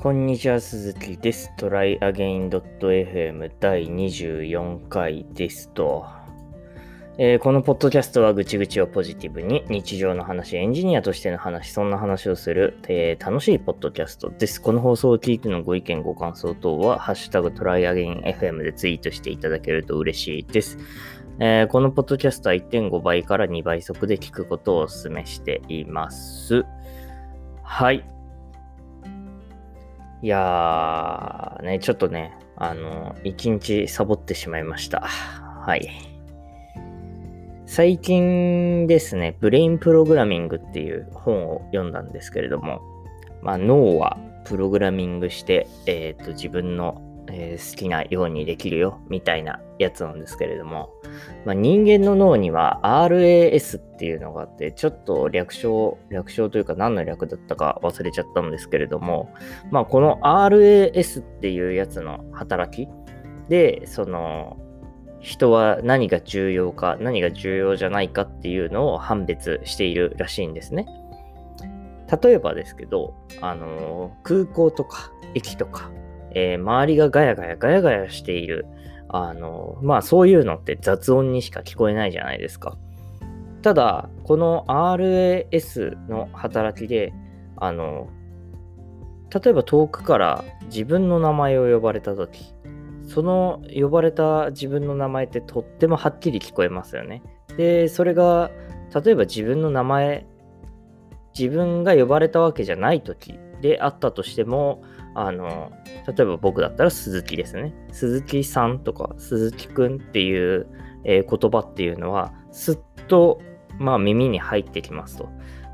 こんにちは、鈴木です。tryagain.fm 第24回ですと、えーこのポッドキャストはぐちぐちをポジティブに日常の話、エンジニアとしての話、そんな話をする、えー楽しいポッドキャストです。この放送を聞いてのご意見、ご感想等は、ハッシュタグ tryagainfm でツイートしていただけると嬉しいです。えーこのポッドキャストは1.5倍から2倍速で聞くことをお勧めしています。はい。いやー、ね、ちょっとね、あの、一日サボってしまいました。はい。最近ですね、ブレインプログラミングっていう本を読んだんですけれども、まあ、脳はプログラミングして、えーと自分の、えー好きなようにできるよみたいなやつなんですけれども、まあ、人間の脳には RAS っていうのがあって、ちょっと略称、略称というか何の略だったか忘れちゃったんですけれども、まあ、この RAS っていうやつの働きで、その、人は何が重要か、何が重要じゃないかっていうのを判別しているらしいんですね。例えばですけど、あの空港とか駅とか、えー周りがガヤガヤガヤガヤしている、あのまあそういうのって雑音にしか聞こえないじゃないですか。ただ、この RAS の働きで、あの例えば遠くから自分の名前を呼ばれたとき、その呼ばれた自分の名前ってとってもはっきり聞こえますよね。で、それが、例えば自分の名前、自分が呼ばれたわけじゃないときであったとしても、あの、例えば僕だったら鈴木ですね。鈴木さんとか鈴木くんっていう、えー言葉っていうのは、すっと、まあ、耳に入ってきますと。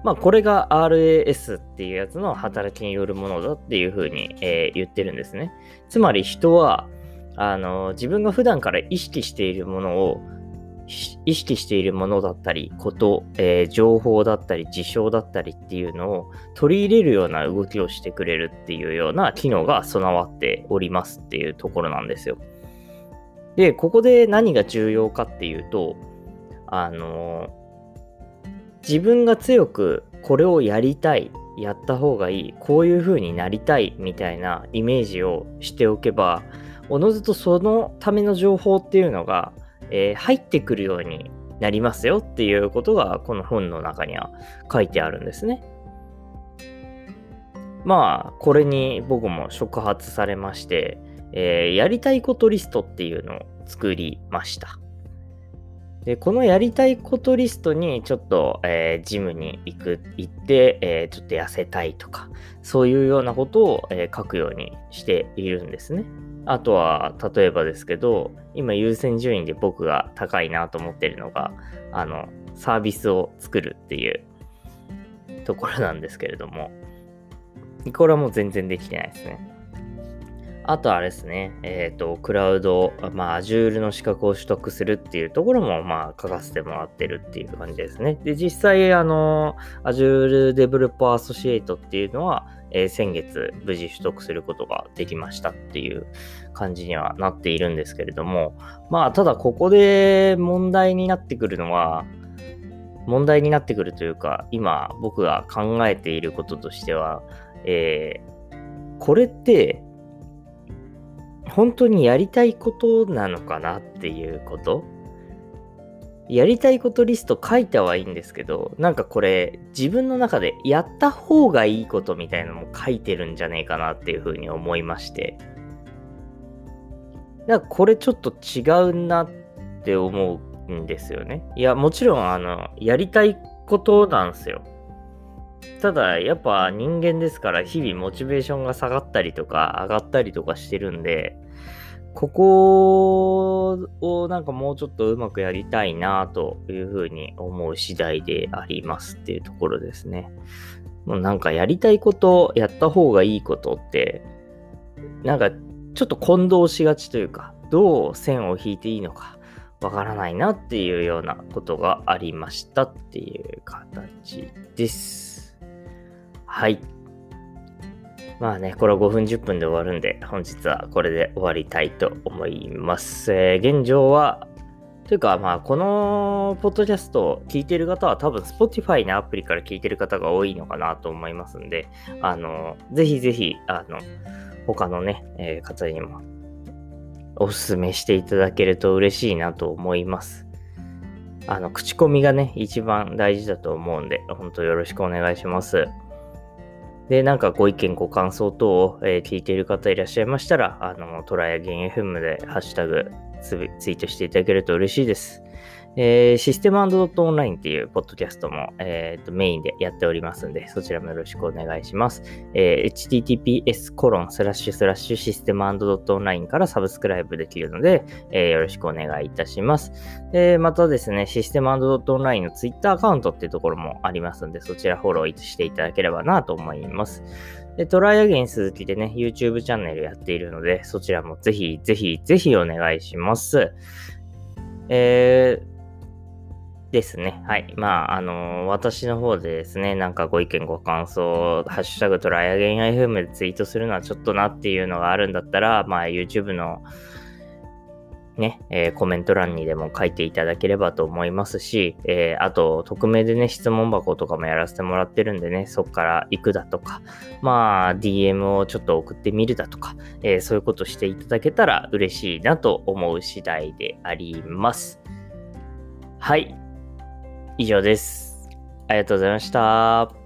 まあ、これが RAS っていうやつの働きによるものだっていうふうに、えー言ってるんですね。つまり人は、あの、自分が普段から意識しているものを、意識しているものだったり、こと、えー情報だったり、事象だったりっていうのを取り入れるような動きをしてくれるっていうような機能が備わっておりますっていうところなんですよ。で、ここで何が重要かっていうと、あの、自分が強くこれをやりたい、やった方がいい、こういう風になりたいみたいなイメージをしておけば、おのずとそのための情報っていうのが、えー入ってくるようになりますよっていうことがこの本の中には書いてあるんですね。まあこれに僕も触発されまして、えーやりたいことリストっていうのを作りました。でこのやりたいことリストにちょっと、えージムに行く行って、えーちょっと痩せたいとかそういうようなことを、えー書くようにしているんですね。あとは、例えばですけど、今優先順位で僕が高いなと思ってるのが、あの、サービスを作るっていうところなんですけれども、これはもう全然できてないですね。あとあれですね、えっ、と、クラウド、まあ、Azure の資格を取得するっていうところも、まあ、書かせてもらってるっていう感じですね。で、実際、あの、Azure Developer Associate っていうのは、えー先月無事取得することができましたっていう感じにはなっているんですけれども、まあ、ただここで問題になってくるのは、問題になってくるというか、今僕が考えていることとしては、えーこれって、本当にやりたいことなのかなっていうこと？やりたいことリスト書いたはいいんですけど、なんかこれ自分の中でやった方がいいことみたいなのも書いてるんじゃねえかなっていうふうに思いまして。なんかこれちょっと違うなって思うんですよね。いや、もちろんあの、やりたいことなんですよ。ただ、やっぱ人間ですから日々モチベーションが下がったりとか上がったりとかしてるんで、ここをなんかもうちょっとうまくやりたいなというふうに思う次第でありますっていうところですね。もうなんかやりたいこと、やった方がいいことって、なんかちょっと混同しがちというか、どう線を引いていいのかわからないなっていうようなことがありましたっていう形です。はい。まあね、これは5分10分で終わるんで、本日はこれで終わりたいと思います。えー現状は、というか、まあ、このポッドキャストを聞いてる方は多分 Spotify のアプリから聞いてる方が多いのかなと思いますんで、あの、ぜひぜひ、あの、他のね、えー、方にもおすすめしていただけると嬉しいなと思います。あの、口コミがね、一番大事だと思うんで、本当よろしくお願いします。で、なんかご意見、ご感想等を、えー、聞いている方いらっしゃいましたら、あの、トライアゲン FM でハッシュタグツイートしていただけると嬉しいです。えー、システムドットオンラインっていうポッドキャストも、えー、とメインでやっておりますんで、そちらもよろしくお願いします。えー、https コロンスラッシュスラッシュシステムドットオンラインからサブスクライブできるので、えー、よろしくお願いいたします。で、またですね、システムドットオンラインのツイッターアカウントっていうところもありますんで、そちらフォローしていただければなと思います。で、トライアゲイン鈴木でね、YouTube チャンネルやっているので、そちらもぜひぜひぜひお願いします。えー、ですね。はい。まあ、あのー、私の方でですね、なんかご意見ご感想、ハッシュタグトライアゲイン FM でツイートするのはちょっとなっていうのがあるんだったら、まあ、YouTube のね、えー、コメント欄にでも書いていただければと思いますし、えー、あと、匿名でね、質問箱とかもやらせてもらってるんでね、そっから行くだとか、まあ、DM をちょっと送ってみるだとか、え、そういうことしていただけたら嬉しいなと思う次第であります。はい。以上です。ありがとうございました。